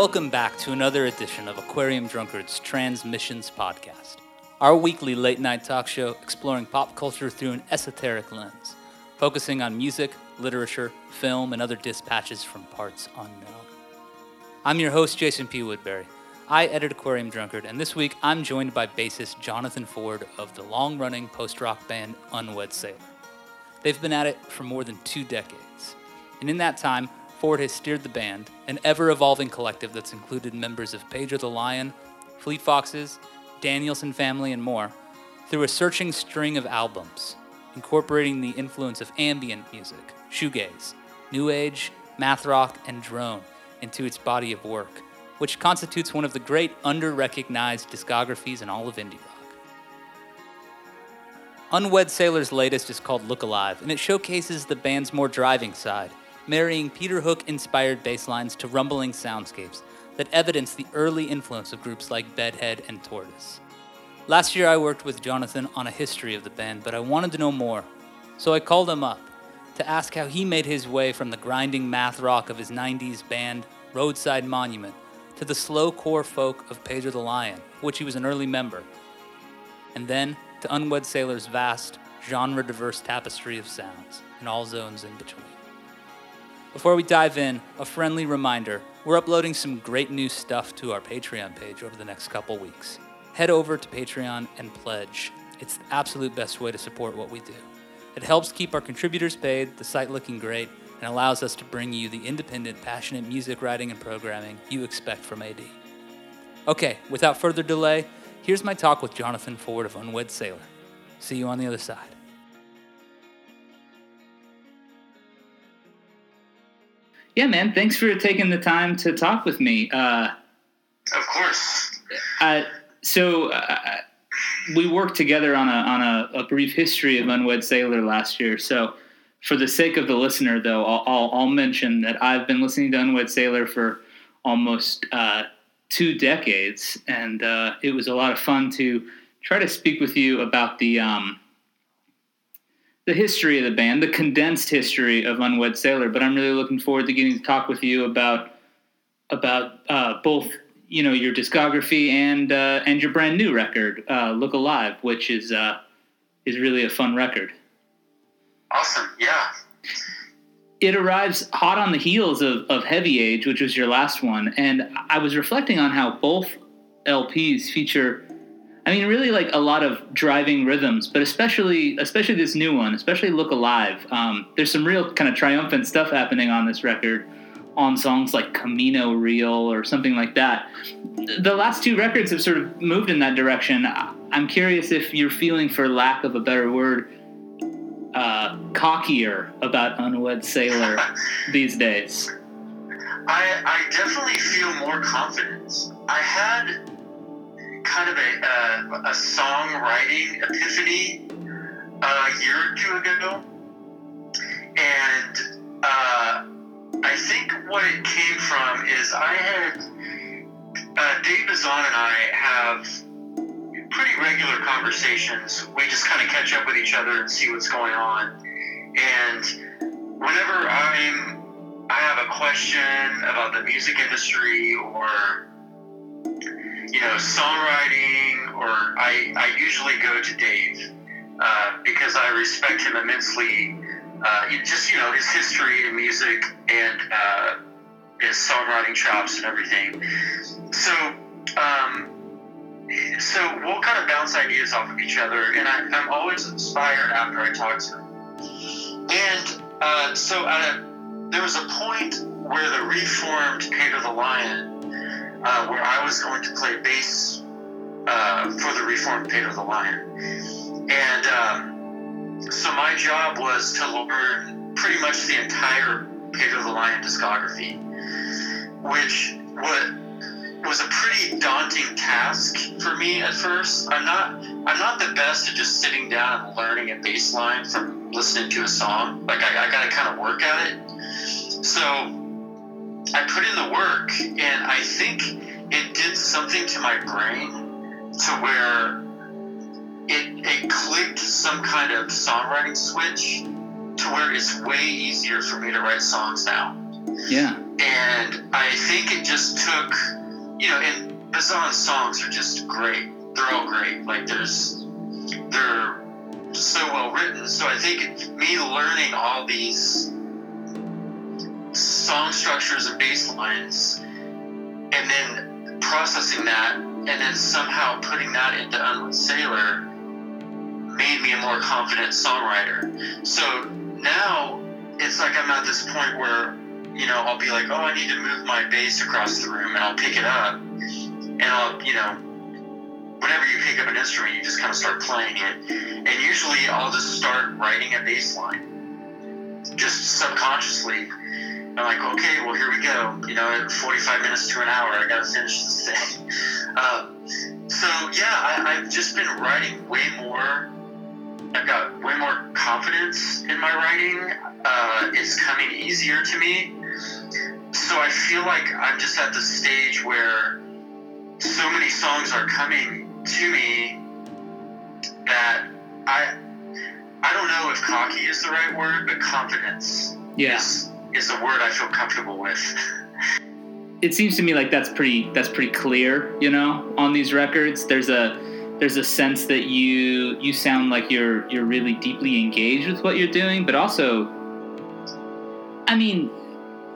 Welcome back to another edition of Aquarium Drunkards Transmissions Podcast, our weekly late night talk show exploring pop culture through an esoteric lens, focusing on music, literature, film, and other dispatches from parts unknown. I'm your host, Jason P. Woodbury. I edit Aquarium Drunkard, and this week I'm joined by bassist Jonathan Ford of the long running post rock band Unwed Sailor. They've been at it for more than two decades, and in that time, Ford has steered the band, an ever evolving collective that's included members of Pedro the Lion, Fleet Foxes, Danielson Family, and more, through a searching string of albums, incorporating the influence of ambient music, shoegaze, new age, math rock, and drone into its body of work, which constitutes one of the great under recognized discographies in all of indie rock. Unwed Sailor's latest is called Look Alive, and it showcases the band's more driving side marrying Peter Hook inspired bass lines to rumbling soundscapes that evidence the early influence of groups like Bedhead and Tortoise. Last year, I worked with Jonathan on a history of the band, but I wanted to know more, so I called him up to ask how he made his way from the grinding math rock of his 90s band, Roadside Monument, to the slow core folk of Pedro the Lion, which he was an early member, and then to Unwed Sailor's vast, genre diverse tapestry of sounds, and all zones in between. Before we dive in, a friendly reminder we're uploading some great new stuff to our Patreon page over the next couple weeks. Head over to Patreon and pledge. It's the absolute best way to support what we do. It helps keep our contributors paid, the site looking great, and allows us to bring you the independent, passionate music writing and programming you expect from AD. Okay, without further delay, here's my talk with Jonathan Ford of Unwed Sailor. See you on the other side. Yeah, man, thanks for taking the time to talk with me. Uh, of course. Uh, so uh, we worked together on a on a, a, brief history of Unwed Sailor last year. So for the sake of the listener, though, I'll, I'll, I'll mention that I've been listening to Unwed Sailor for almost uh, two decades, and uh, it was a lot of fun to try to speak with you about the um, the history of the band, the condensed history of Unwed Sailor. But I'm really looking forward to getting to talk with you about about uh, both you know your discography and uh, and your brand new record, uh, Look Alive, which is uh, is really a fun record. Awesome, yeah. It arrives hot on the heels of, of Heavy Age, which was your last one, and I was reflecting on how both LPs feature I mean, really like a lot of driving rhythms, but especially especially this new one, especially "Look Alive." Um, there's some real kind of triumphant stuff happening on this record, on songs like "Camino Real" or something like that. The last two records have sort of moved in that direction. I'm curious if you're feeling, for lack of a better word, uh, cockier about Unwed Sailor these days. I, I definitely feel more confident. I had kind of a, uh, a songwriting epiphany a year or two ago. And uh, I think what it came from is I had, uh, Dave Bazan and I have pretty regular conversations. We just kind of catch up with each other and see what's going on. And whenever I'm, I have a question about the music industry or you know, songwriting, or I, I usually go to Dave uh, because I respect him immensely. Uh, just, you know, his history in music and uh, his songwriting chops and everything. So, um, so we'll kind of bounce ideas off of each other, and I, am always inspired after I talk to him. And uh, so, a, there was a point where the reformed Pedro the Lion uh, where I was going to play bass uh, for the Reformed Pedro the Lion. And um, so my job was to learn pretty much the entire Pedro the Lion discography, which what was a pretty daunting task for me at first. I'm not I'm not the best at just sitting down and learning a bass line from listening to a song. Like I, I gotta kind of work at it. So I put in the work, and I think it did something to my brain to where it, it clicked some kind of songwriting switch to where it's way easier for me to write songs now. Yeah. and I think it just took, you know, and Bazan's songs are just great. They're all great. Like there's, they're so well written. So I think me learning all these song structures and bass lines, and then processing that, and then somehow putting that into Unwed Sailor made me a more confident songwriter. So now it's like I'm at this point where, you know, I'll be like, oh, I need to move my bass across the room, and I'll pick it up, and I'll, you know, whenever you pick up an instrument, you just kind of start playing it, and usually I'll just start writing a bass line, just subconsciously. I'm like, okay, well, here we go. You know, 45 minutes to an hour, I gotta finish this thing. Uh, so yeah, I, I've just been writing way more I've got way more confidence in my writing. Uh, it's coming easier to me. So I feel like I'm just at the stage where so many songs are coming to me that I I don't know if cocky is the right word, but confidence Yeah. Is, a word I feel comfortable with. it seems to me like that's pretty that's pretty clear you know on these records. There's a there's a sense that you you sound like you're you're really deeply engaged with what you're doing but also i mean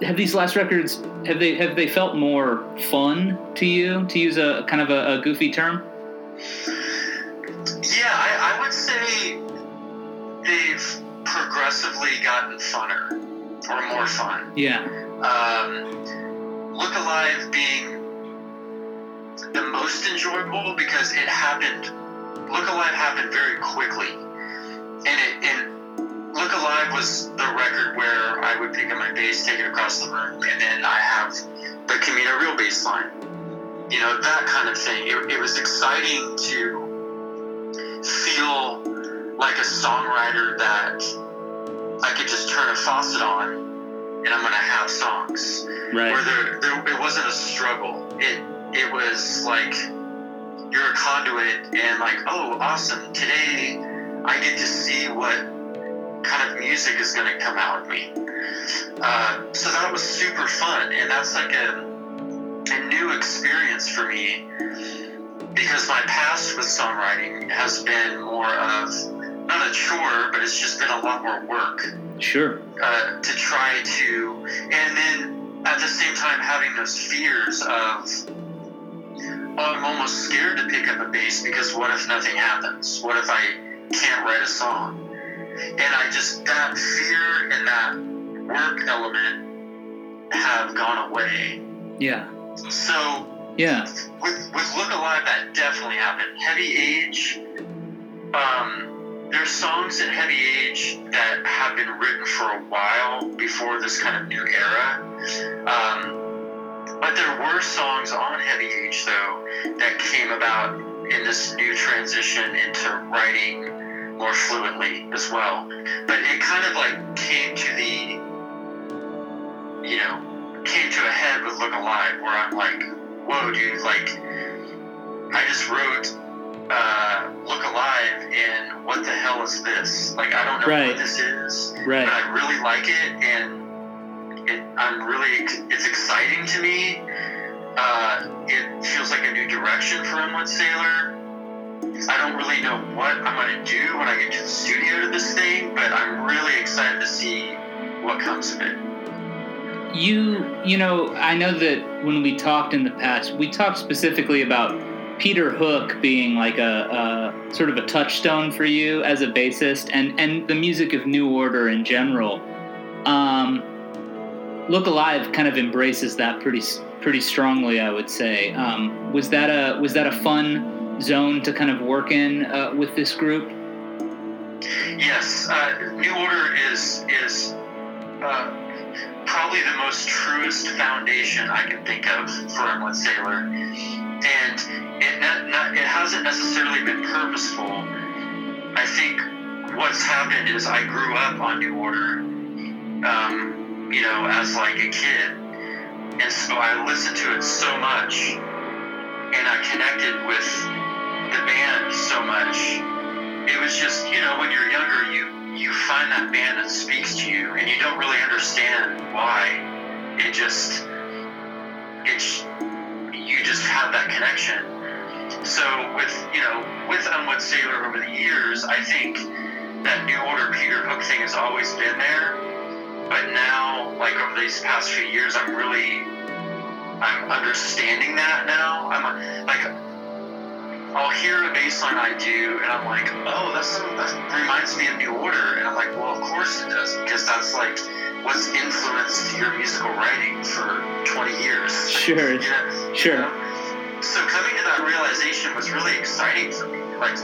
have these last records have they have they felt more fun to you to use a kind of a, a goofy term? Yeah, I, I would say they've progressively gotten funner or more fun. yeah um, Look Alive being the most enjoyable because it happened. Look Alive happened very quickly, and it and Look Alive was the record where I would pick up my bass, take it across the room, and then I have the Camino Real bass line. You know that kind of thing. It, it was exciting to feel like a songwriter that I could just turn a faucet on and I'm gonna have songs Right. where there, there it wasn't a struggle. It it was like you're a conduit and like oh awesome today I get to see what kind of music is gonna come out of me. Uh, so that was super fun and that's like a a new experience for me because my past with songwriting has been more of not a chore but it's just been a lot more work sure uh, to try to, and then at the same time having those fears of, oh, I'm almost scared to pick up a bass because what if nothing happens? What if I can't write a song? And I just, that fear and that work element have gone away. yeah So yeah with with Look Alive, that definitely happened. Heavy Age, um, there's songs in Heavy Age that have been written for a while before this kind of new era. Um, but there were songs on Heavy Age though that came about in this new transition into writing more fluently as well. But it kind of like came to the, you know, came to a head with Look Alive, where I'm like, whoa, dude, like, I just wrote uh, Look Alive, and what the hell is this? Like, I don't know Right. what this is, right but I really like it, and it, I'm really, it's exciting to me. Uh, it feels like a new direction for Unwed Sailor. I don't really know what I'm going to do when I get to the studio to this thing, but I'm really excited to see what comes of it. you you know i know that when we talked in the past we talked specifically about peter hook being like a, a sort of a touchstone for you as a bassist and and the music of new order in general um look alive kind of embraces that pretty pretty strongly i would say. Um was that a was that a fun zone to kind of work in uh, with this group? Yes, uh, New Order is is uh, probably the most truest foundation I can think of for Unwed Sailor, and it not, not, it hasn't necessarily been purposeful. I think what's happened is I grew up on New Order, um, you know, as like a kid, and so I listened to it so much, and I connected with the band so much. It was just you know when you're younger you you find that band that speaks to you and you don't really understand why. It just it's you just have that connection. So with you know with Unwed Sailor over the years, I think that New Order Peter Hook thing has always been there, but now like over these past few years, I'm really I'm understanding that now. I'm like I'll hear a bass line I do, and I'm like, oh, that's that reminds me of New Order, and I'm like, well, of course it does, because that's like what's influenced your musical writing for 20 years. Sure. yeah, sure. You know? So coming to that realization was really exciting for me. Like,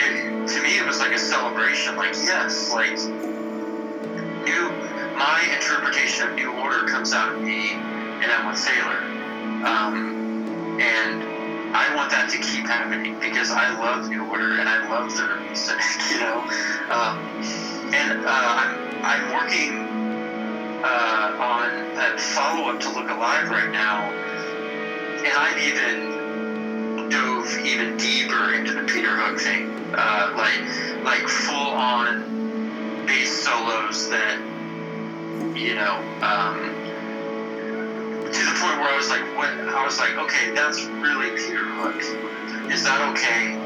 it, to me, it was like a celebration. Like, yes, like new, my interpretation of New Order comes out of me, and Unwed Sailor, um, and I want that to keep happening because I love New Order and I love their music, you know. Um, and uh, I'm I'm working uh, on that follow up to Look Alive right now, and I've even dove even deeper into the Peter Hook thing, uh, like like full on bass solos that you know. Um, to the point where I was like, what? I was like, okay, that's really Peter Hook. Is that okay?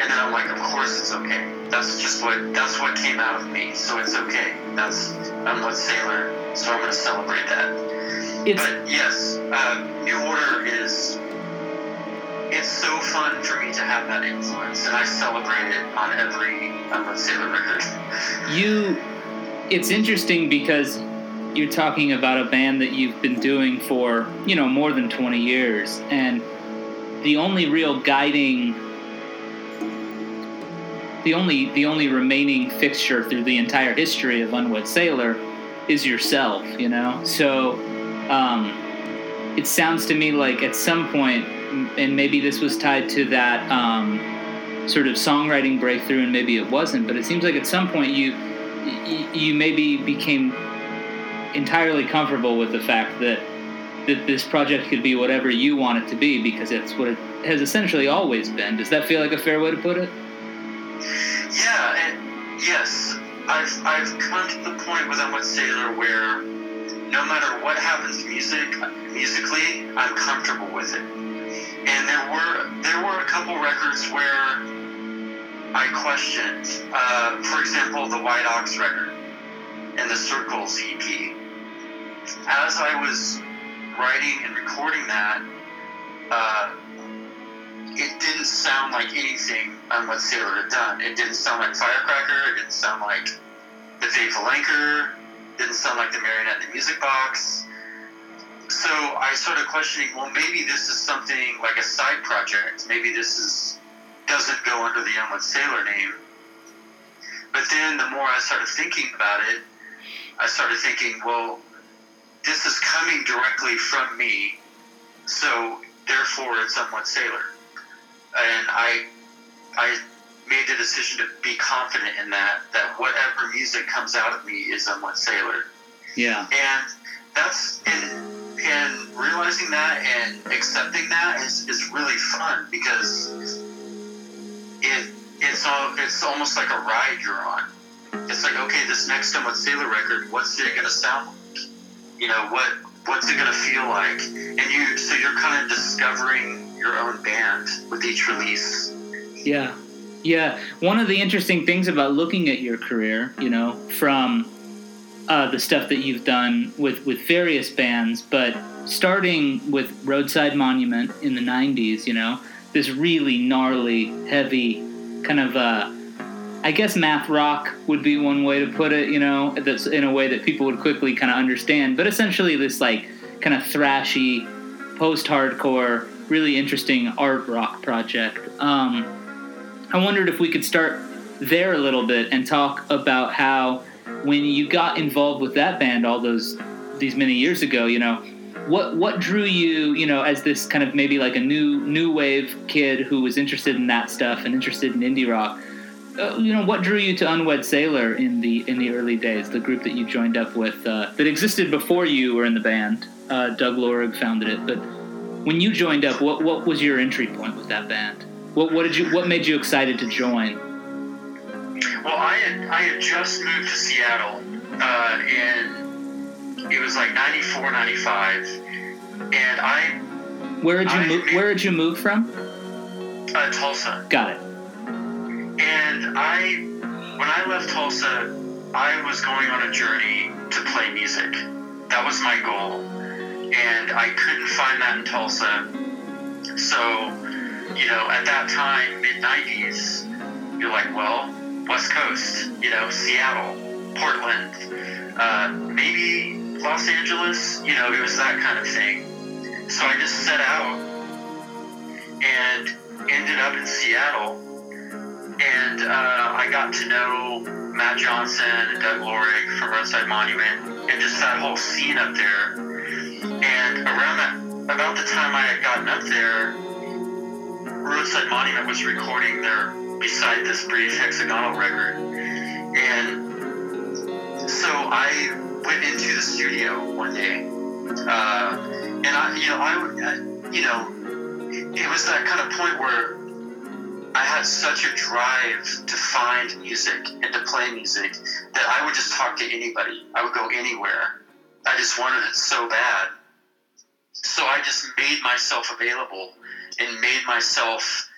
And then I'm like, of course it's okay. That's just what that's what came out of me, so it's okay. That's Unwed Sailor, so I'm gonna celebrate that. It's, but yes, uh, New Order is. It's so fun for me to have that influence, and I celebrate it on every Unwed Sailor record. you. It's interesting because you're talking about a band that you've been doing for you know more than 20 years and the only real guiding the only the only remaining fixture through the entire history of unwed sailor is yourself you know? So um, it sounds to me like at some point and maybe this was tied to that um, sort of songwriting breakthrough and maybe it wasn't but it seems like at some point you you maybe became entirely comfortable with the fact that that this project could be whatever you want it to be because it's what it has essentially always been. Does that feel like a fair way to put it? Yeah, yes, I've I've come to the point with Unwed Sailor where no matter what happens music musically, I'm comfortable with it. And there were there were a couple records where I questioned. Uh, for example, the White Ox record and the Circles EP. As I was writing and recording that, uh, it didn't sound like anything on Unwed Sailor had done. It didn't sound like Firecracker. It didn't sound like the Faithful Anchor. It didn't sound like the Marionette in the Music Box. So I started questioning. Well, maybe this is something like a side project. Maybe this is doesn't go under the Unwed Sailor name. But then the more I started thinking about it, I started thinking, well, this is coming directly from me, so therefore it's Unwed Sailor. And I, I made the decision to be confident in that, that whatever music comes out of me is Unwed Sailor. Yeah. And that's, and, and realizing that and accepting that is, is really fun because it, it's all, it's almost like a ride you're on it's like okay, this next Unwed Sailor record, what's it gonna sound like? You know what? What's it gonna feel like? And you, so you're kind of discovering your own band with each release. Yeah, yeah. One of the interesting things about looking at your career, you know, from uh, the stuff that you've done with with various bands, but starting with Roadside Monument in the '90s, you know, this really gnarly, heavy kind of. Uh, I guess math rock would be one way to put it, you know, that's in a way that people would quickly kind of understand. But essentially, this like kind of thrashy, post hardcore, really interesting art rock project. Um, I wondered if we could start there a little bit and talk about how when you got involved with that band all those these many years ago, you know, what what drew you, you know, as this kind of maybe like a new new wave kid who was interested in that stuff and interested in indie rock uh, you know, what drew you to Unwed Sailor in the in the early days, the group that you joined up with uh, that existed before you were in the band? Uh, Doug Lorig founded it, but when you joined up, what what was your entry point with that band? What what did you what made you excited to join? Well, I had I had just moved to Seattle, uh, and it was like 94, 95, and I Where did you I move? Where did you move from? uh, Tulsa, Got it. And I when I left Tulsa, I was going on a journey to play music. That was my goal, and I couldn't find that in Tulsa. So, you know, at that time, mid 90s, you're like, well, West Coast, you know, Seattle, Portland, uh, maybe Los Angeles, you know, it was that kind of thing. So I just set out and ended up in Seattle. And uh, I got to know Matt Johnson and Doug Lorig from Roadside Monument and just that whole scene up there. And around that, about the time I had gotten up there, Roadside Monument was recording their Beside This Brief hexagonal record. And so I went into the studio one day. Uh, and I, you know, I, I, you know, it was that kind of point where I had such a drive to find music and to play music that I would just talk to anybody. I would go anywhere. I just wanted it so bad. So I just made myself available and made myself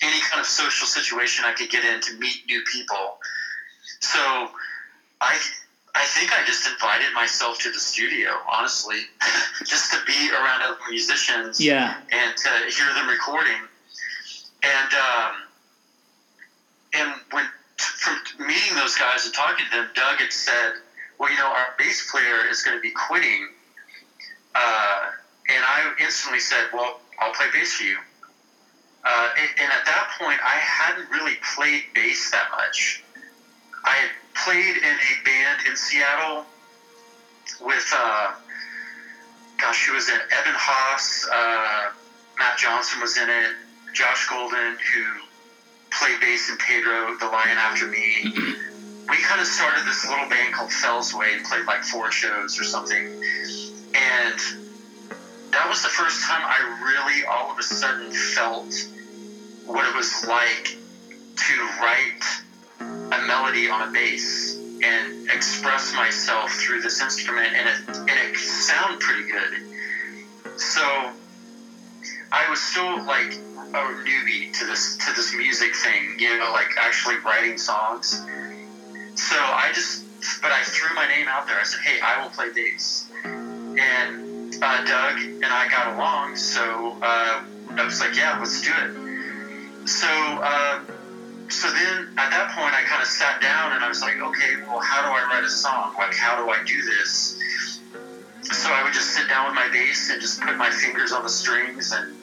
any kind of social situation I could get in to meet new people. So I I think I just invited myself to the studio, honestly, just to be around other musicians Yeah. and to hear them recording. And um, and when from meeting those guys and talking to them, Doug had said, "Well, you know, our bass player is going to be quitting," uh, and I instantly said, "Well, I'll play bass for you." Uh, and, and at that point, I hadn't really played bass that much. I had played in a band in Seattle with, uh, gosh, who was in Evan Haas, uh, Matt Johnson was in it, Josh Golden, who played bass in Pedro, The Lion After Me. We kind of started this little band called Fellsway and played like four shows or something. And that was the first time I really all of a sudden felt what it was like to write a melody on a bass and express myself through this instrument and it, and it sounded pretty good. So I was still like a newbie to this to this music thing, you know, like actually writing songs. So I just, but I threw my name out there. I said, "Hey, I will play bass," and uh, Doug and I got along. So uh, I was like, "Yeah, let's do it." So, uh, so then at that point, I kind of sat down and I was like, "Okay, well, how do I write a song? Like, how do I do this?" So I would just sit down with my bass and just put my fingers on the strings and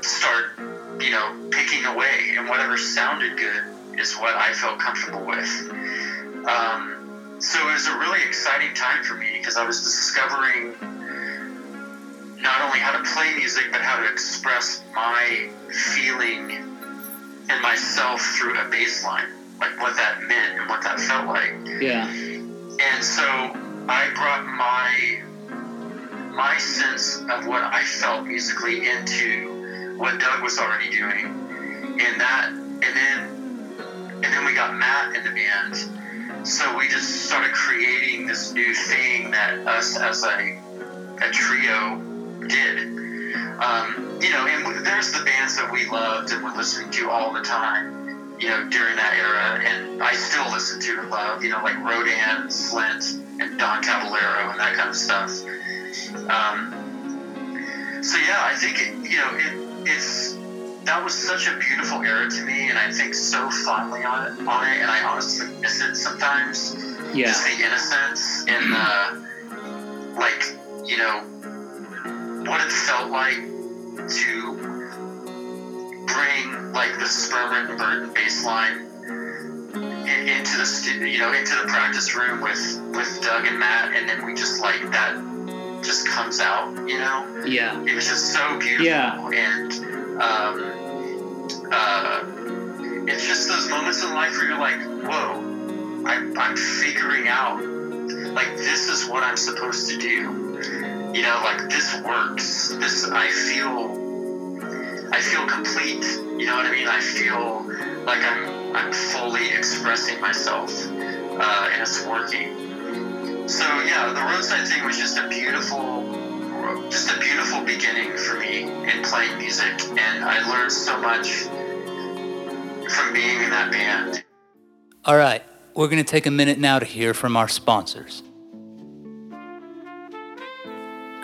start, you know, picking away, and whatever sounded good is what I felt comfortable with. Um, so it was a really exciting time for me because I was discovering not only how to play music, but how to express my feeling and myself through a bass line, like what that meant and what that felt like. Yeah. And so I brought my my sense of what I felt musically into what Doug was already doing, and that, and then and then we got Matt in the band. So we just started creating this new thing that us as a a trio did. Um, you know, and there's the bands that we loved and were listening to all the time. You know, during that era, and I still listen to and love. You know, like Rodan, Slint, and Don Caballero, and that kind of stuff. Um, so yeah, I think it, you know it, it's that was such a beautiful era to me, and I think so fondly on it, on it, and I honestly miss it sometimes. Yeah. Just the innocence and the like, you know, what it felt like to bring like the Sperman and Burton bass line in, into the you know into the practice room with with Doug and Matt, and then we just like that just comes out, you know. Yeah. It was just so beautiful, Yeah. and um, uh, it's just those moments in life where you're like, whoa, I'm, I'm figuring out like this is what I'm supposed to do. You know, like this works. This I feel I feel complete. You know what I mean? I feel like I'm I'm fully expressing myself, uh, and it's working. So yeah, the roadside thing was just a beautiful, just a beautiful beginning for me in playing music, and I learned so much from being in that band. All right, we're going to take a minute now to hear from our sponsors.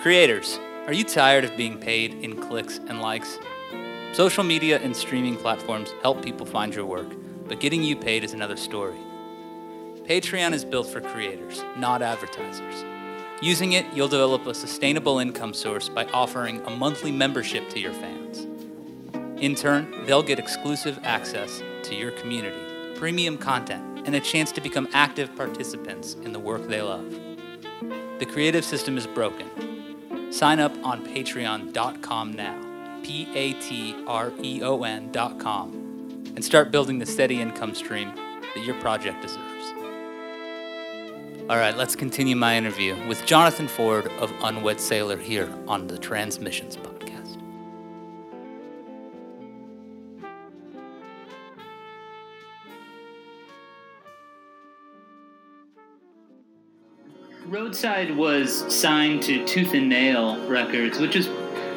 Creators, are you tired of being paid in clicks and likes? Social media and streaming platforms help people find your work, but getting you paid is another story. Patreon is built for creators, not advertisers. Using it, you'll develop a sustainable income source by offering a monthly membership to your fans. In turn, they'll get exclusive access to your community, premium content, and a chance to become active participants in the work they love. The creative system is broken. Sign up on patreon.com now, P A T R E O N.com, and start building the steady income stream that your project deserves. All right, let's continue my interview with Jonathan Ford of Unwed Sailor here on the Transmissions podcast. Roadside was signed to Tooth and Nail Records, which is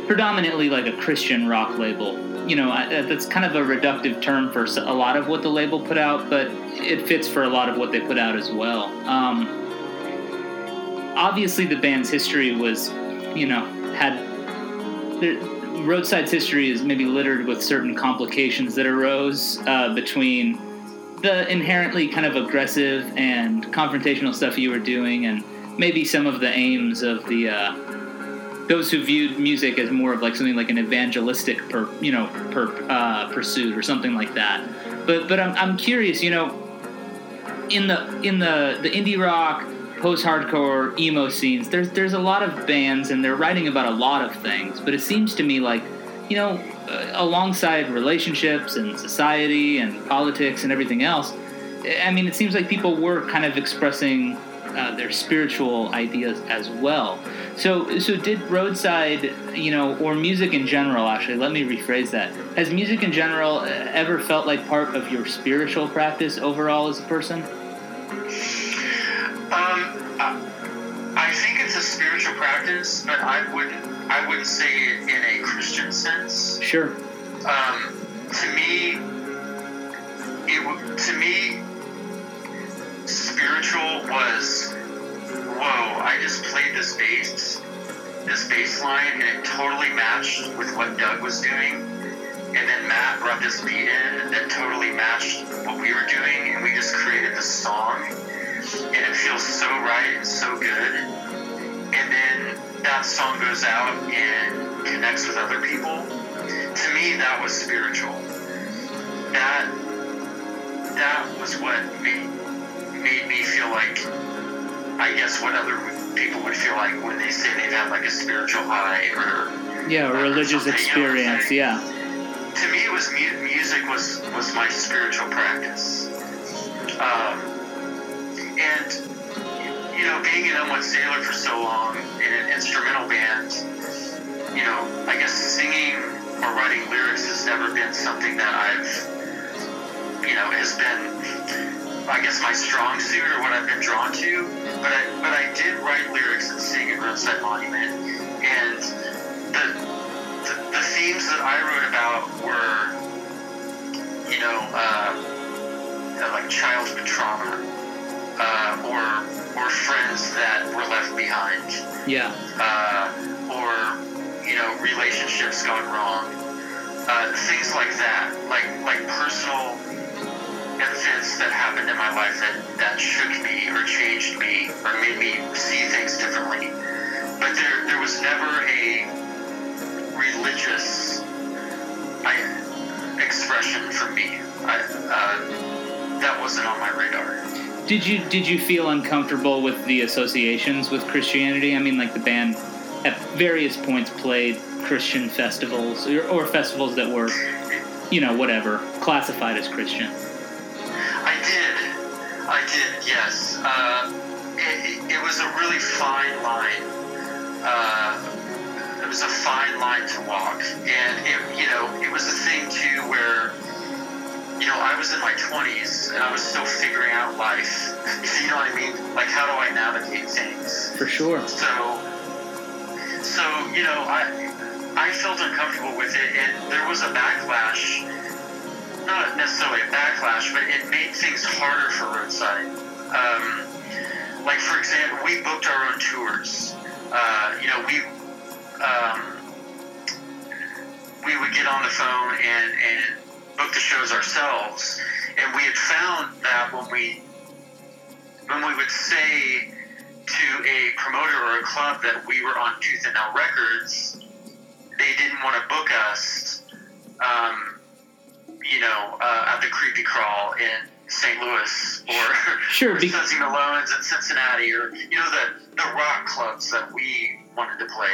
predominantly like a Christian rock label. You know, that's kind of a reductive term for a lot of what the label put out, but it fits for a lot of what they put out as well. Um, obviously, the band's history was, you know, had. Roadside's history is maybe littered with certain complications that arose uh, between the inherently kind of aggressive and confrontational stuff you were doing and maybe some of the aims of the uh, those who viewed music as more of like something like an evangelistic per you know per uh, pursuit or something like that. But but I'm I'm curious, you know, in the in the the indie rock post-hardcore emo scenes, there's there's a lot of bands and they're writing about a lot of things. But it seems to me like you know, uh, alongside relationships and society and politics and everything else, I mean, it seems like people were kind of expressing uh, their spiritual ideas as well. So, so did roadside, you know, or music in general? Actually, let me rephrase that. Has music in general uh, ever felt like part of your spiritual practice overall as a person? Um, I think it's a spiritual practice, but I wouldn't. I wouldn't say it in a Christian sense. Sure. Um, to me, it to me, spiritual was, whoa! I just played this bass, this bass line, and it totally matched with what Doug was doing. And then Matt brought this beat in that totally matched what we were doing, and we just created this song and it feels so right and so good. And then that song goes out and connects with other people. To me, that was spiritual. That that was what made made me feel like I guess what other people would feel like when they say they've had like a spiritual high or yeah, a religious experience. You know, yeah. To me, it was music was was my spiritual practice. Um, and, you know, being an Unwed Sailor for so long in an instrumental band, you know, I guess singing or writing lyrics has never been something that I've, you know, has been, I guess, my strong suit or what I've been drawn to. But I, but I did write lyrics and sing at Roadside Monument. And the, the, the themes that I wrote about were, you know, uh, like childhood trauma uh, or or friends that were left behind. Yeah. Uh, or you know relationships gone wrong. Uh, things like that, like like personal events that happened in my life that, that shook me or changed me or made me see things differently. But there there was never a religious I, expression for me. I, uh, that wasn't on my radar. Did you did you feel uncomfortable with the associations with Christianity? I mean, like the band at various points played Christian festivals or, or festivals that were, you know, whatever classified as Christian. I did, I did, yes. Uh, it, it, was a really fine line. Uh, it was a fine line to walk, and it, you know, it was a thing too where you you know, I was in my 20s and I was still figuring out life. you know what I mean? Like, how do I navigate things? For sure. So, so you know, I I felt uncomfortable with it, and there was a backlash. Not necessarily a backlash, but it made things harder for roadside. Um, like for example, we booked our own tours. Uh, you know, we um, we would get on the phone and and book the shows ourselves, and we had found that when we when we would say to a promoter or a club that we were on Tooth and Nail Records, they didn't want to book us. Um, you know, uh, at the Creepy Crawl in St. Louis or, sure, or Fuzzy Malone's in Cincinnati or you know the the rock clubs that we wanted to play.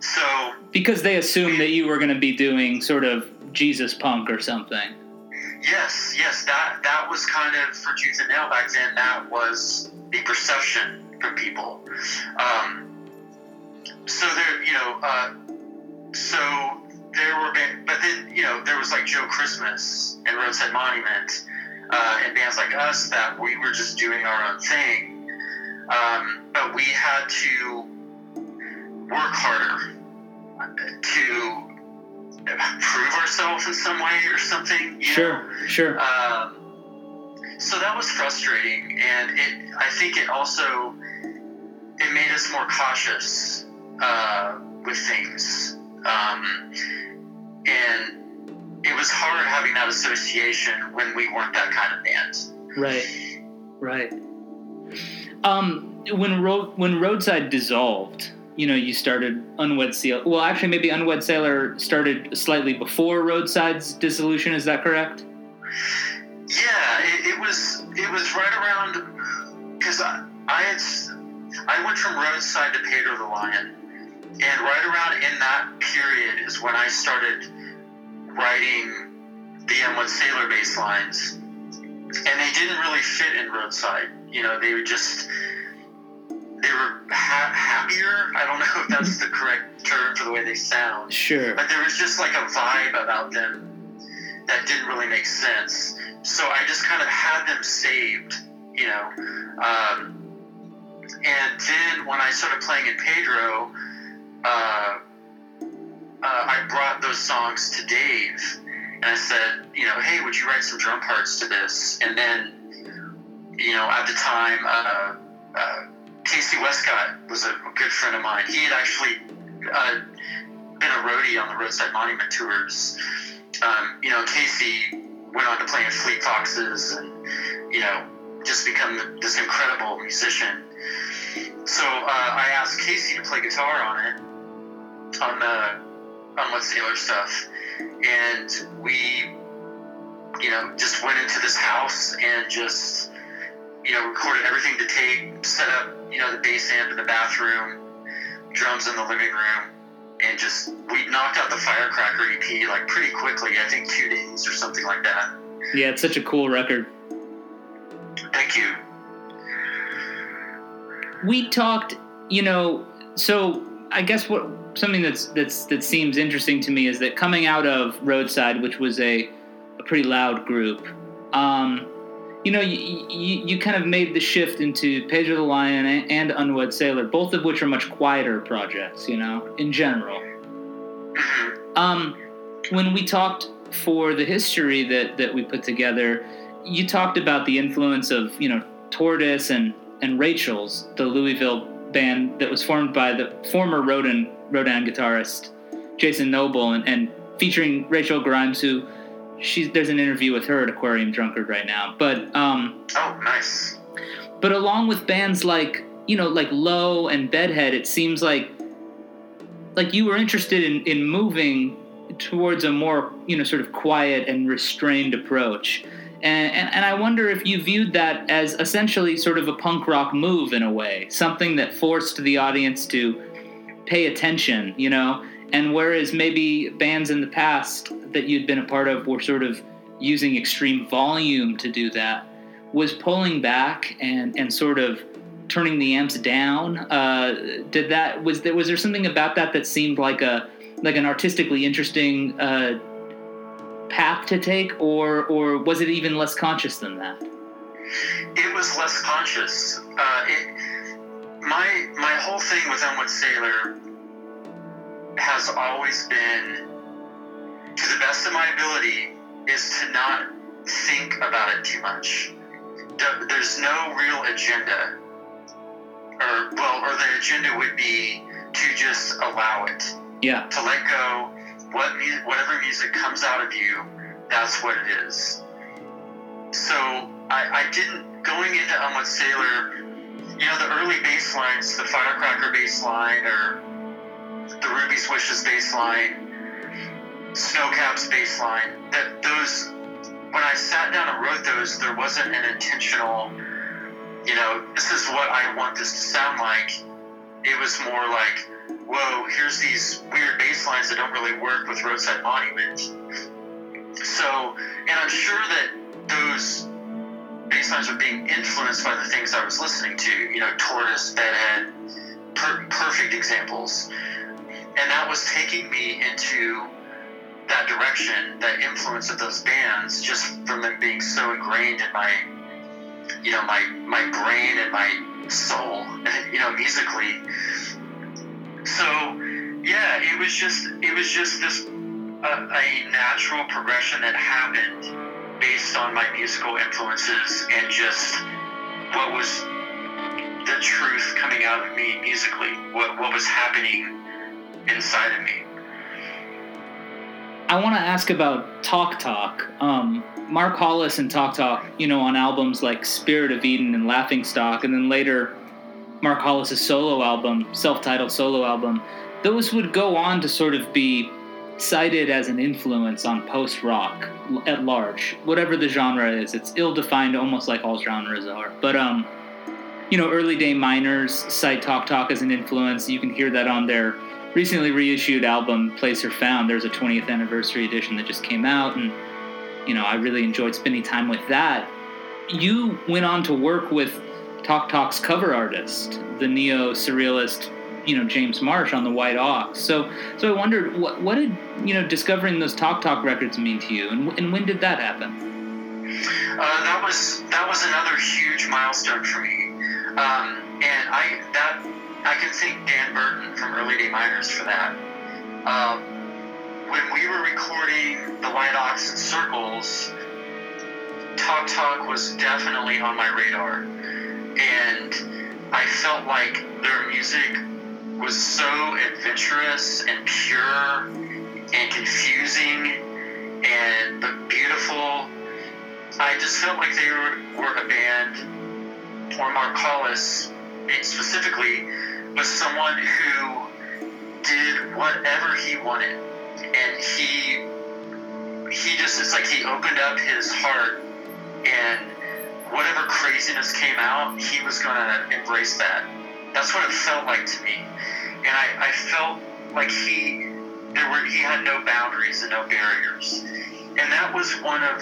So because they assumed that you were going to be doing sort of Jesus punk or something. Yes, yes, that that was kind of for Tooth and Nail back then. That was the perception from people. Um, so there, you know, uh, so there were, but then you know, there was like Joe Christmas and Roadside Monument uh, and bands like us that we were just doing our own thing. Um, but we had to work harder to prove ourselves in some way or something. sure, know? sure. Um, so that was frustrating, and it. I think it also it made us more cautious uh, with things, um, and it was hard having that association when we weren't that kind of band. Right, right. Um, when road when Roadside dissolved, you know, you started Unwed Sailor. Well, actually, maybe Unwed Sailor started slightly before Roadside's dissolution. Is that correct? Yeah, it, it was. It was right around because I, I had I went from Roadside to Pedro the Lion, and right around in that period is when I started writing the Unwed Sailor bass lines, and they didn't really fit in Roadside. You know, they were just they were ha- happier. I don't know if that's the correct term for the way they sound. Sure. But there was just like a vibe about them that didn't really make sense. So I just kind of had them saved, you know. Um, and then when I started playing in Pedro, uh, uh, I brought those songs to Dave, and I said, you know, hey, would you write some drum parts to this? And then, you know, at the time, uh, uh Casey Wescott was a good friend of mine. He had actually uh, been a roadie on the Roadside Monument tours. Um, you know, Casey went on to play in Fleet Foxes and, you know, just become this incredible musician. So uh, I asked Casey to play guitar on it, on the Unwed Sailor stuff, and we, you know, just went into this house and just, you know, recorded everything to tape, set up you know, the bass amp in the bathroom, drums in the living room, and just we knocked out the Firecracker EP like pretty quickly. I think two days or something like that. Yeah, it's such a cool record. Thank you. We talked, you know, so I guess what something that's that's that seems interesting to me is that coming out of Roadside, which was a a pretty loud group, um, you know, you, you, you, kind of made the shift into Pedro the Lion and Unwed Sailor, both of which are much quieter projects, you know, in general. Um, when we talked for the history that, that we put together, you talked about the influence of, you know, Tortoise and, and Rachel's, the Louisville band that was formed by the former Rodan, Rodan guitarist Jason Noble and, and featuring Rachel Grimes, who she's there's an interview with her at Aquarium Drunkard right now. But um, oh, nice. But along with bands like you know like Low and Bedhead, it seems like like you were interested in in moving towards a more you know sort of quiet and restrained approach. And, and, and I wonder if you viewed that as essentially sort of a punk rock move in a way, something that forced the audience to pay attention, you know, and whereas maybe bands in the past that you'd been a part of were sort of using extreme volume to do that, was pulling back and, and sort of turning the amps down. Uh, did that was there was there something about that that seemed like a like an artistically interesting uh, path to take, or or was it even less conscious than that? It was less conscious. Uh, it, my my whole thing with Unwed Sailor has always been, to the best of my ability, is to not think about it too much. There's no real agenda, or well, or the agenda would be to just allow it. Yeah. To let go. What mu- whatever music comes out of you, that's what it is. So I, I didn't going into Unwed Sailor. You know the early bass lines, the Firecracker bass line, or the Ruby's Wishes bass line, Snowcap's bass line. That those when I sat down and wrote those, there wasn't an intentional, you know, this is what I want this to sound like. It was more like, whoa, here's these weird bass lines that don't really work with Roadside Monument. So, and I'm sure that those bass lines are being influenced by the things I was listening to, you know, Tortoise, Bedhead, per- perfect examples. And that was taking me into that direction, that influence of those bands, just from them being so ingrained in my, you know, my my brain and my soul, you know, musically. So, yeah, it was just it was just this uh, a natural progression that happened based on my musical influences and just what was the truth coming out of me musically, what what was happening inside of me. I want to ask about Talk Talk. Um, Mark Hollis and Talk Talk, you know, on albums like Spirit of Eden and Laughing Stock, and then later Mark Hollis's solo album, self-titled solo album, those would go on to sort of be cited as an influence on post-rock at large, whatever the genre is. It's ill-defined, almost like all genres are. But um, you know, early day miners cite Talk Talk as an influence. You can hear that on their recently reissued album Placer Found. There's a 20th anniversary edition that just came out, and you know I really enjoyed spending time with that. You went on to work with Talk Talk's cover artist, the neo surrealist, you know James Marsh on the White Ox. So, so I wondered what what did you know discovering those Talk Talk records mean to you, and, and when did that happen? Uh, that was that was another huge milestone for me, um, and I that I can thank Dan Burton from Early Day Miners for that. Um, when we were recording the White Ox and Circles, Talk Talk was definitely on my radar. And I felt like their music was so adventurous and pure and confusing and but beautiful. I just felt like they were, were a band, or Hollis specifically, was someone who did whatever he wanted, and he he just it's like he opened up his heart, and whatever craziness came out, he was gonna embrace that. That's what it felt like to me, and I, I felt like he there were he had no boundaries and no barriers, and that was one of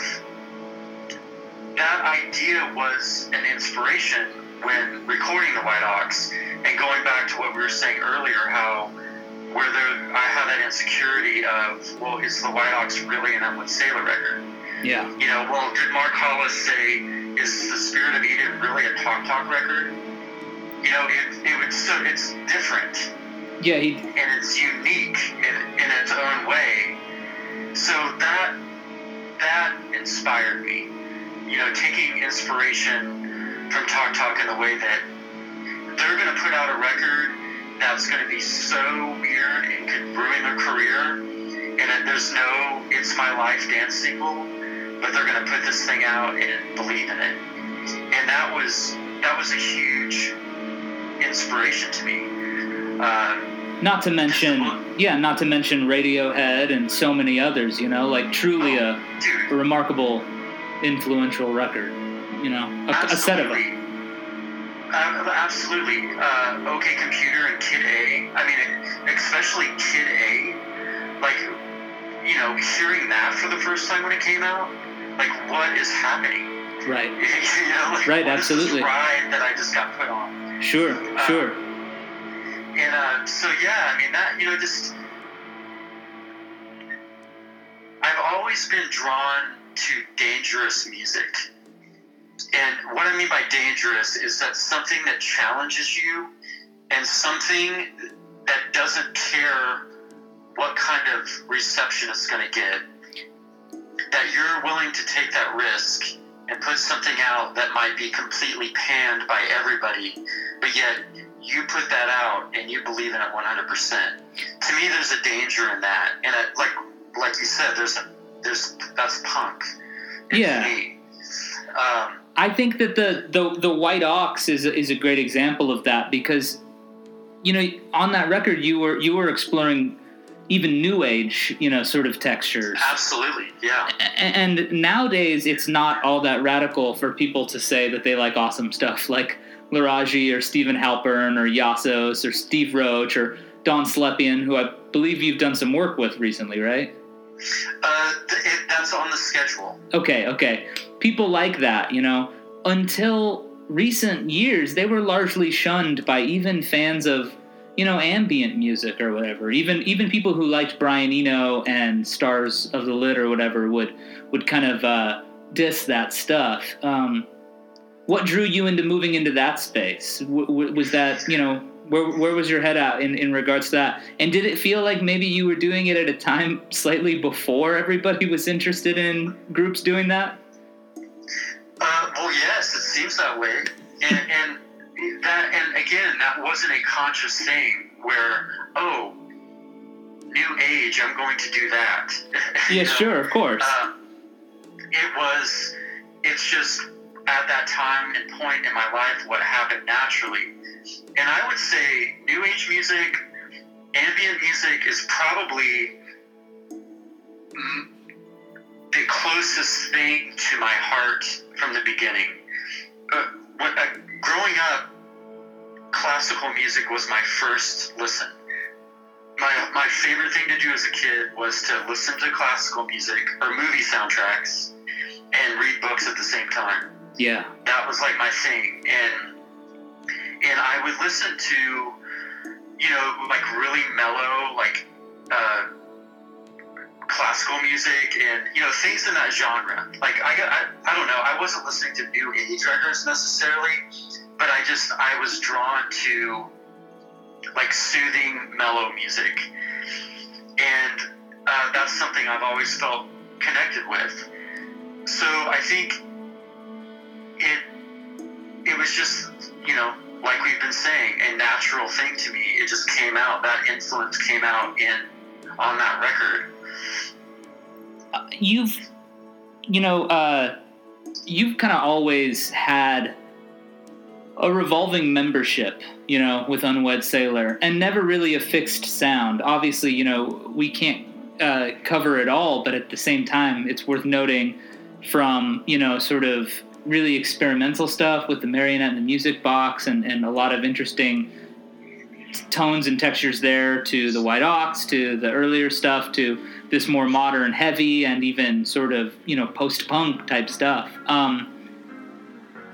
that idea was an inspiration when recording the White Ox and going back to what we were saying earlier, how where there, I had that insecurity of, well, is the White Ox really an Unwed Sailor record? Yeah. You know, well, did Mark Hollis say, is the Spirit of Eden really a Talk Talk record? You know, it, it was so it's different. Yeah, he. And it's unique in, in its own way. So that that inspired me. You know, taking inspiration from Talk Talk in the way that they're going to put out a record that's going to be so weird and could ruin their career. And that there's no It's My Life dance sequel, but they're going to put this thing out and believe in it. And that was that was a huge inspiration to me. Um, not to mention, yeah, not to mention Radiohead and so many others. You know, like truly oh, a, a, remarkable, influential record. You know, a, a set of them. Uh, absolutely. Uh, OK Computer and Kid A. I mean, especially Kid A. Like, you know, hearing that for the first time when it came out, like, what is happening? Right. you know, like, right. Absolutely. ride that I just got put on. Sure. Uh, sure. And uh, so, yeah, I mean, that you know, just I've always been drawn to dangerous music. And what I mean by dangerous is that something that challenges you and something that doesn't care what kind of reception it's going to get, that you're willing to take that risk and put something out that might be completely panned by everybody, but yet you put that out and you believe in it 100%. To me, there's a danger in that. And it, like like you said, there's a, there's that's punk. Yeah. Um, I think that the, the the White Ox is is a great example of that because you know on that record you were you were exploring even new age you know sort of textures absolutely yeah and nowadays it's not all that radical for people to say that they like awesome stuff like Laraji or Steven Halpern or Iasos or Steve Roach or Don Slepian who I believe you've done some work with recently right uh, it, that's on the schedule. Okay, okay. People like that, you know. Until recent years, they were largely shunned by even fans of, you know, ambient music or whatever. Even even people who liked Brian Eno and Stars of the Lid or whatever would would kind of uh, diss that stuff. Um, what drew you into moving into that space? W- w- was that you know where, where was your head at in, in regards to that? And did it feel like maybe you were doing it at a time slightly before everybody was interested in groups doing that? Uh, well, yes, it seems that way. And, and that, and again, that wasn't a conscious thing where, oh, new age, I'm going to do that. Yeah, sure, of course. Uh, it was, it's just at that time and point in my life what happened naturally and I would say new age music, ambient music is probably the closest thing to my heart from the beginning. Uh, when, uh, growing up, classical music was my first listen. My, my favorite thing to do as a kid was to listen to classical music or movie soundtracks and read books at the same time. Yeah. That was like my thing. And and I would listen to, you know, like really mellow, like uh, classical music and you know things in that genre. Like I, I, I don't know, I wasn't listening to new age records necessarily, but I just I was drawn to like soothing, mellow music, and uh, that's something I've always felt connected with. So I think it it was just you know like we've been saying, a natural thing to me. It just came out. That influence came out in on that record. Uh, you've, you know, uh, you've kind of always had a revolving membership, you know, with Unwed Sailor, and never really a fixed sound. Obviously, you know, we can't uh, cover it all, but at the same time, it's worth noting from, you know, sort of really experimental stuff with the marionette and the music box and, and a lot of interesting tones and textures there to the white ox to the earlier stuff to this more modern heavy and even sort of you know post-punk type stuff um,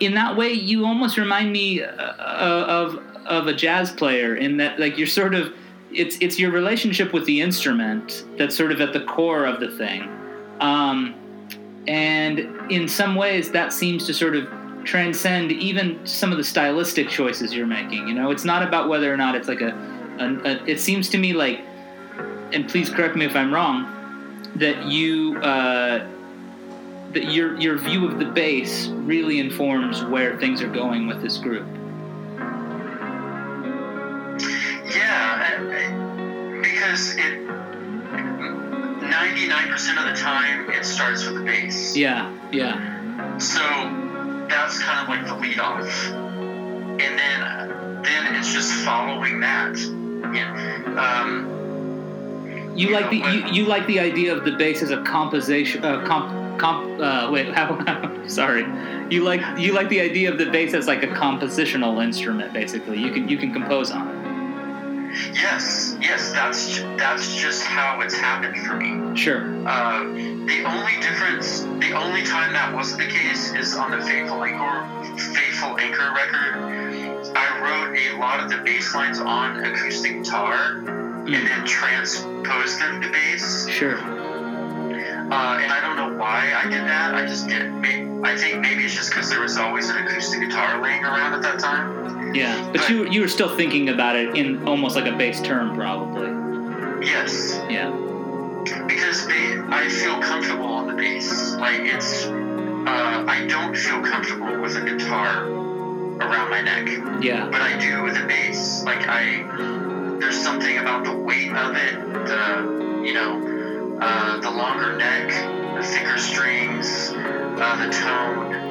in that way you almost remind me uh, of of a jazz player in that like you're sort of it's it's your relationship with the instrument that's sort of at the core of the thing um, and in some ways, that seems to sort of transcend even some of the stylistic choices you're making. You know, it's not about whether or not it's like a, a, a it seems to me like, and please correct me if I'm wrong, that you uh, that your your view of the bass really informs where things are going with this group. Yeah, because it 99% of the time it starts with the bass. Yeah, yeah. So that's kind of like the lead off. And then then it's just following that. Yeah. Um, you, like the you, you like the idea of the bass as a composition uh, comp comp uh, wait how, sorry you like you like the idea of the bass as like a compositional instrument basically you can you can compose on it Yes, yes, that's that's just how it's happened for me. Sure. Uh, the only difference, the only time that wasn't the case, is on the Faithful Anchor, Faithful Anchor record. I wrote a lot of the bass lines on acoustic guitar. And then transposed them to bass. Sure. Uh, and I don't know why I did that. I just did. I think maybe it's just because there was always an acoustic guitar laying around at that time. Yeah, but, but you you were still thinking about it in almost like a bass term, probably. Yes. Yeah. Because I feel comfortable on the bass. Like it's, uh, I don't feel comfortable with a guitar around my neck. Yeah. But I do with a bass. Like I, there's something about the weight of it, the you know, uh, the longer neck, the thicker strings, uh, the tone.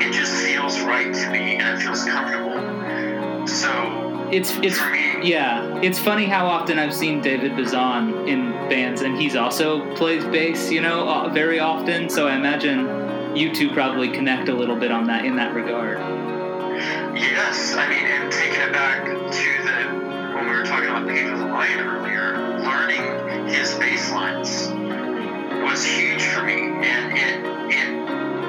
It just feels right to me, and it feels comfortable. So it's it's yeah, it's funny how often I've seen David Bazan in bands, and he's also plays bass, you know, uh, very often. So I imagine you two probably connect a little bit on that in that regard. Yes, I mean, and taking it back to talking about Pedro the Lion earlier, learning his bass lines was huge for me, and it it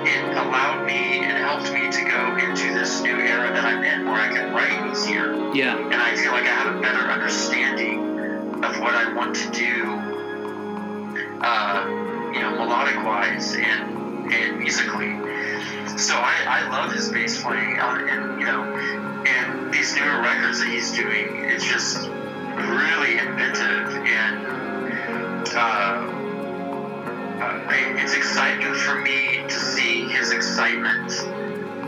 it allowed me and helped me to go into this new era that I'm in, where I can write easier. Yeah. And I feel like I have a better understanding of what I want to do, uh, you know, melodic wise and and musically. So I, I love his bass playing, uh, and you know, and these newer records that he's doing, it's just really inventive and uh, uh, it's exciting for me to see his excitement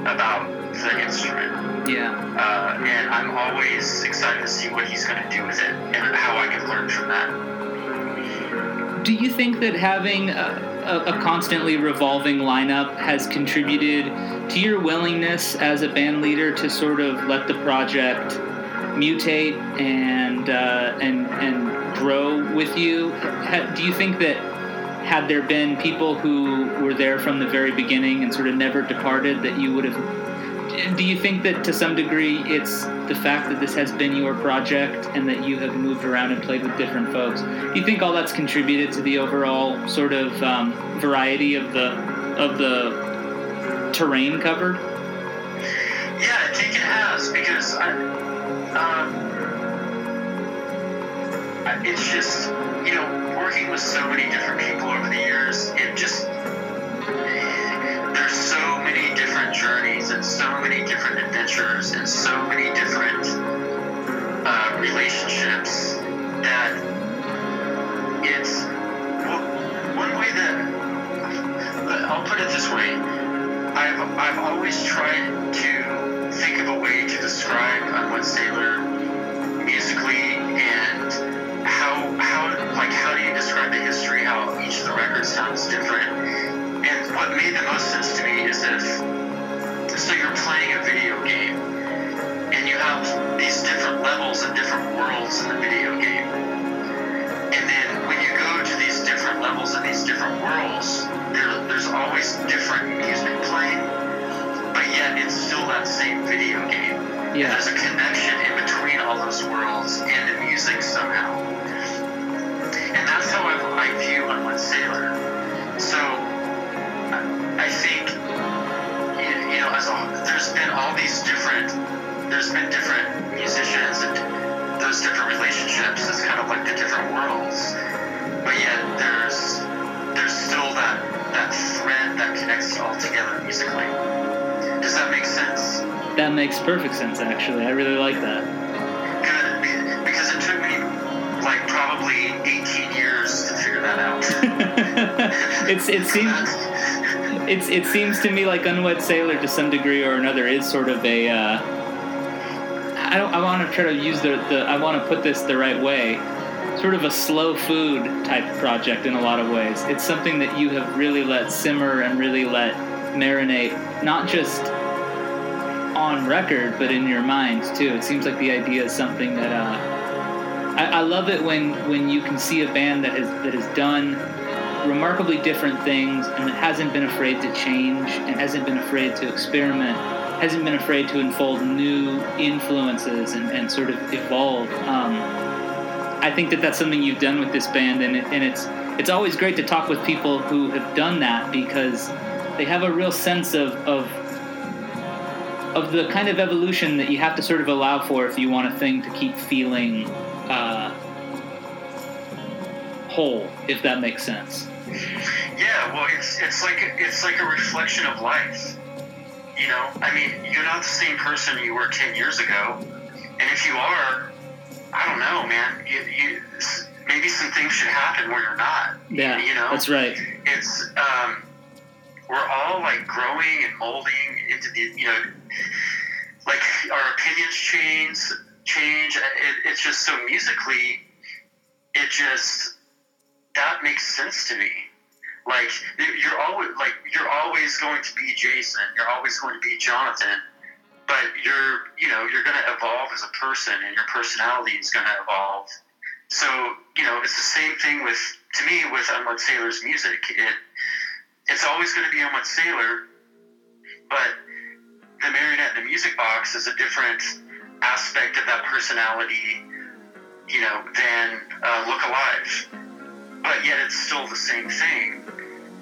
about the instrument. Yeah. Uh, and I'm always excited to see what he's going to do with it and how I can learn from that. Do you think that having a, a, constantly revolving lineup has contributed to your willingness as a band leader to sort of let the project mutate and uh, and and grow with you? Do you think that had there been people who were there from the very beginning and sort of never departed, that you would have do you think that to some degree it's the fact that this has been your project and that you have moved around and played with different folks? Do you think all that's contributed to the overall sort of um, variety of the of the terrain covered? Yeah, I think it has because I, um, it's just you know working with so many different people over the years. It just journeys and so many different adventures and so many different uh, relationships that it's one way that I'll put it this way. I've, I've always tried to think of a way to describe Unwed Sailor musically and how how like how do you describe the history how each of the records sounds different. And what made the most sense to me is if so you're playing a video game and you have these different levels and different worlds in the video game. And then when you go to these different levels and these different worlds, there, there's always different music playing, but yet it's still that same video game. Yeah. There's a connection in between all those worlds and the music somehow. And that's how I, I view Unwed Sailor. All these different, there's been different musicians and those different relationships. It's kind of like the different worlds, but yet there's there's still that that thread that connects all together musically. Does that make sense? That makes perfect sense, actually. I really like that. Good, because it took me like probably 18 years to figure that out. it's it seems it's it seems to me like Unwed Sailor to some degree or another is sort of a. Uh, I don't. I want to try to use the, the. I want to put this the right way. Sort of a slow food type project in a lot of ways. It's something that you have really let simmer and really let marinate, not just on record, but in your mind too. It seems like the idea is something that. Uh, I, I love it when when you can see a band that has that has done remarkably different things and hasn't been afraid to change and hasn't been afraid to experiment, hasn't been afraid to unfold new influences and, and sort of evolve. Um, I think that that's something you've done with this band, and, it, and it's it's always great to talk with people who have done that because they have a real sense of, of of the kind of evolution that you have to sort of allow for if you want a thing to keep feeling whole, if that makes sense. Yeah, well, it's it's like it's like a reflection of life. You know, I mean, you're not the same person you were ten years ago, and if you are, I don't know, man. You, you maybe some things should happen where you're not. Yeah, you know, that's right. It's um, we're all like growing and molding into the you know, like our opinions change, change. It, it's just so musically, it just that makes sense to me. Like you're always like you're always going to be Jason. You're always going to be Jonathan. But you're you know you're going to evolve as a person, and your personality is going to evolve. So you know it's the same thing with to me with Unwed Sailor's music. It it's always going to be Unwed Sailor, but the marionette in the music box is a different aspect of that personality, you know, than uh, Look Alive. But yet it's still the same thing.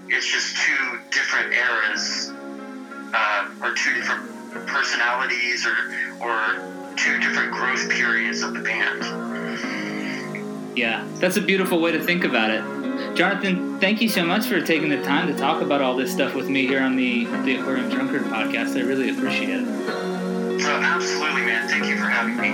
It's just two different eras, uh, or two different personalities, or or two different growth periods of the band. Yeah, that's a beautiful way to think about it. Jonathan, thank you so much for taking the time to talk about all this stuff with me here on the the Aquarium Drunkard podcast. I really appreciate it. So absolutely, man. Thank you for having me.